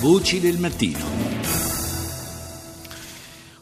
Voci del mattino.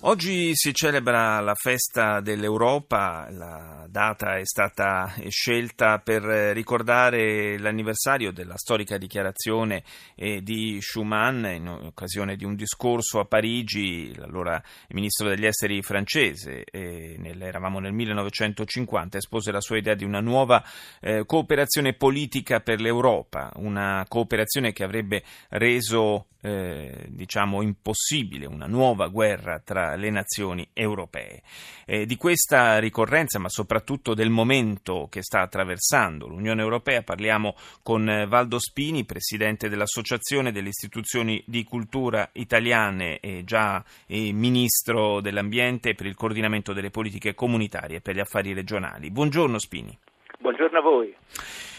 Oggi si celebra la festa dell'Europa, la data è stata scelta per ricordare l'anniversario della storica dichiarazione di Schuman in occasione di un discorso a Parigi, l'allora ministro degli esteri francese, eravamo nel 1950, espose la sua idea di una nuova eh, cooperazione politica per l'Europa, una cooperazione che avrebbe reso eh, diciamo impossibile una nuova guerra tra le nazioni europee. Eh, di questa ricorrenza, ma soprattutto del momento che sta attraversando l'Unione Europea, parliamo con eh, Valdo Spini, presidente dell'Associazione delle istituzioni di cultura italiane e già eh, ministro dell'Ambiente per il coordinamento delle politiche comunitarie per gli affari regionali. Buongiorno Spini. Buongiorno a voi.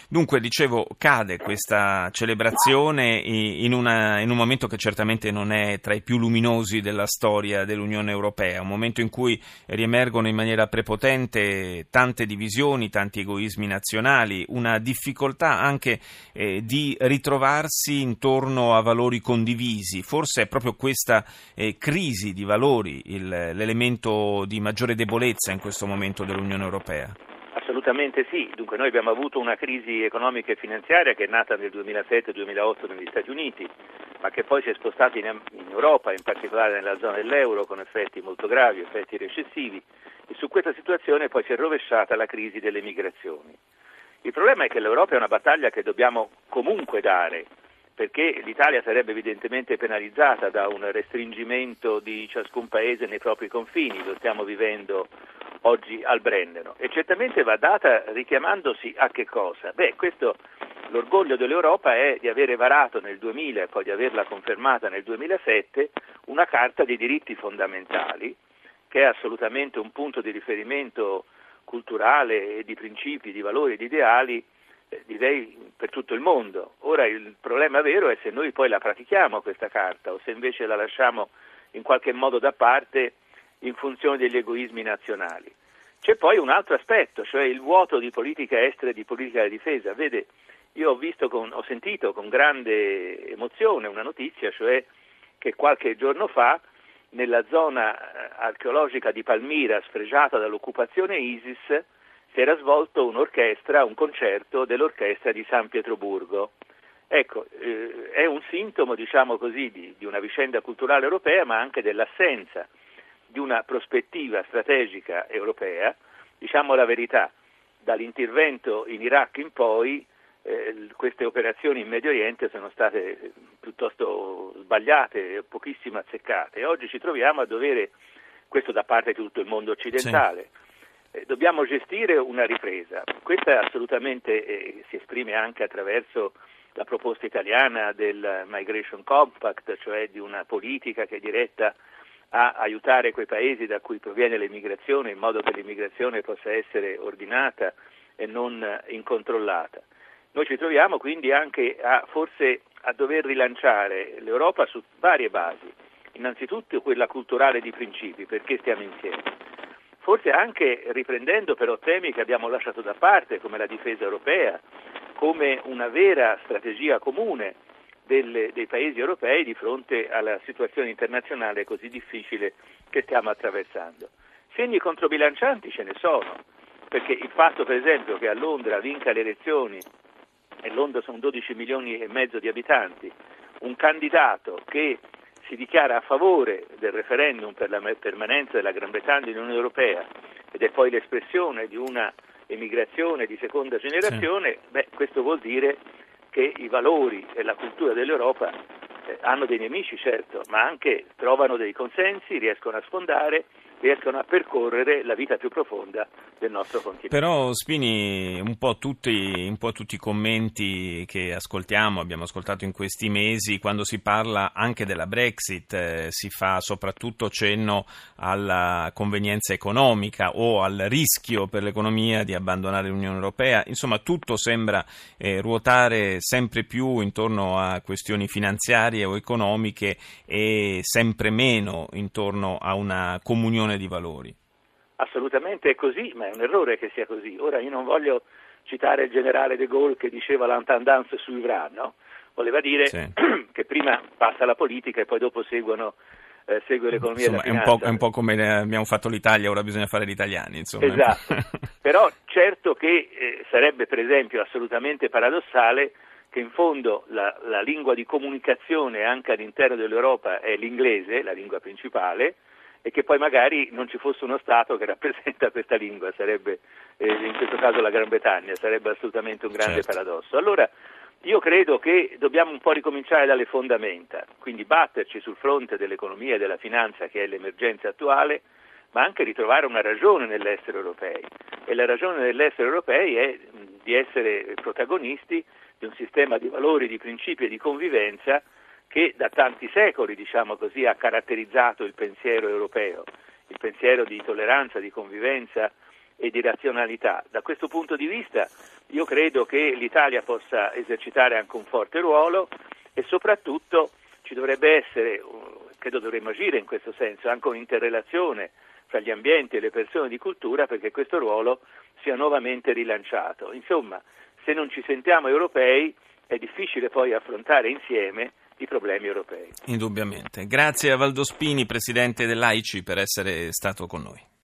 Dunque, dicevo, cade questa celebrazione in, una, in, un momento che certamente non è tra i più luminosi della storia dell'Unione Europea, un momento in cui riemergono in maniera prepotente tante divisioni, tanti egoismi nazionali, una difficoltà anche eh, di ritrovarsi intorno a valori condivisi. Forse è proprio questa eh, crisi di valori il, l'elemento di maggiore debolezza in questo momento dell'Unione Europea. Assolutamente sì, dunque noi abbiamo avuto una crisi economica e finanziaria che è nata nel 2007-2008 negli Stati Uniti, ma che poi si è spostata in, Europa, in particolare nella zona dell'euro, con effetti molto gravi, effetti recessivi, e su questa situazione poi si è rovesciata la crisi delle migrazioni. Il problema è che l'Europa è una battaglia che dobbiamo comunque dare, perché l'Italia sarebbe evidentemente penalizzata da un restringimento di ciascun paese nei propri confini, lo stiamo vivendo oggi al Brennero e certamente va data richiamandosi a che cosa? Beh, questo, l'orgoglio dell'Europa è di avere varato nel 2000 e poi di averla confermata nel 2007 una carta dei diritti fondamentali che è assolutamente un punto di riferimento culturale e di principi, di valori di ideali eh, direi per tutto il mondo. Ora il problema vero è se noi poi la pratichiamo questa carta o se invece la lasciamo in qualche modo da parte in funzione degli egoismi nazionali. C'è poi un altro aspetto, cioè il vuoto di politica estera e di politica di difesa. Vede, io ho, con, ho sentito con grande emozione una notizia, cioè che qualche giorno fa nella zona eh, archeologica di Palmira, sfregiata dall'occupazione ISIS, si era svolto un'orchestra, un concerto dell'orchestra di San Pietroburgo. Ecco, eh, è un sintomo, diciamo così, di, di una vicenda culturale europea, ma anche dell'assenza di una prospettiva strategica europea, diciamo la verità, dall'intervento in Iraq in poi eh, queste operazioni in Medio Oriente sono state piuttosto sbagliate, pochissimo azzeccate. Oggi ci troviamo a dovere, questo da parte di tutto il mondo occidentale, sì. eh, dobbiamo gestire una ripresa. Questa assolutamente eh, si esprime anche attraverso la proposta italiana del Migration Compact, cioè di una politica che è diretta a aiutare quei paesi da cui proviene l'immigrazione in modo che l'immigrazione possa essere ordinata e non incontrollata. Noi ci troviamo quindi anche a, forse a dover rilanciare l'Europa su varie basi, innanzitutto quella culturale di principi, perché stiamo insieme. Forse anche riprendendo però temi che abbiamo lasciato da parte, come la difesa europea, come una vera strategia comune delle, dei paesi europei di fronte alla situazione internazionale così difficile che stiamo attraversando. Segni controbilancianti ce ne sono, perché il fatto per esempio che a Londra vinca le elezioni, e Londra sono 12 milioni e mezzo di abitanti, un candidato che si dichiara a favore del referendum per la permanenza della Gran Bretagna nell'Unione Europea ed è poi l'espressione di una emigrazione di seconda generazione, sì. beh, questo vuol dire che i valori e la cultura dell'Europa eh, hanno dei nemici, certo, ma anche trovano dei consensi, riescono a sfondare riescono a percorrere la vita più profonda del nostro continente. Però Spini, un po, tutti, un po' tutti i commenti che ascoltiamo, abbiamo ascoltato in questi mesi, quando si parla anche della Brexit, eh, si fa soprattutto cenno alla convenienza economica o al rischio per l'economia di abbandonare l'Unione Europea, insomma tutto sembra eh, ruotare sempre più intorno a questioni finanziarie o economiche e sempre meno intorno a una comunione comunione di valori. Assolutamente è così, ma è un errore che sia così. Ora io non voglio citare il generale de Gaulle che diceva l'intendance suivra, no? voleva dire sì. che prima passa la politica e poi dopo seguono eh, segue l'economia insomma, è un, è un, po', come abbiamo fatto l'Italia, ora bisogna fare gli italiani. Insomma. Esatto, però certo che eh, sarebbe per esempio assolutamente paradossale che in fondo la, la, lingua di comunicazione anche all'interno dell'Europa è l'inglese, la lingua principale, e che poi magari non ci fosse uno Stato che rappresenta questa lingua, sarebbe eh, in questo caso la Gran Bretagna, sarebbe assolutamente un grande certo. paradosso. Allora io credo che dobbiamo un po' ricominciare dalle fondamenta, quindi batterci sul fronte dell'economia e della finanza che è l'emergenza attuale, ma anche ritrovare una ragione nell'essere europei. E la ragione nell'essere europei è di essere protagonisti di un sistema di valori, di principi e di convivenza che da tanti secoli, diciamo così, ha caratterizzato il pensiero europeo, il pensiero di tolleranza, di convivenza e di razionalità. Da questo punto di vista io credo che l'Italia possa esercitare anche un forte ruolo e soprattutto ci dovrebbe essere, credo dovremmo agire in questo senso, anche un'interrelazione fra gli ambienti e le persone di cultura perché questo ruolo sia nuovamente rilanciato. Insomma, se non ci sentiamo europei è difficile poi affrontare insieme i problemi europei. Indubbiamente. Grazie a Valdospini, presidente dell'AICI, per essere stato con noi.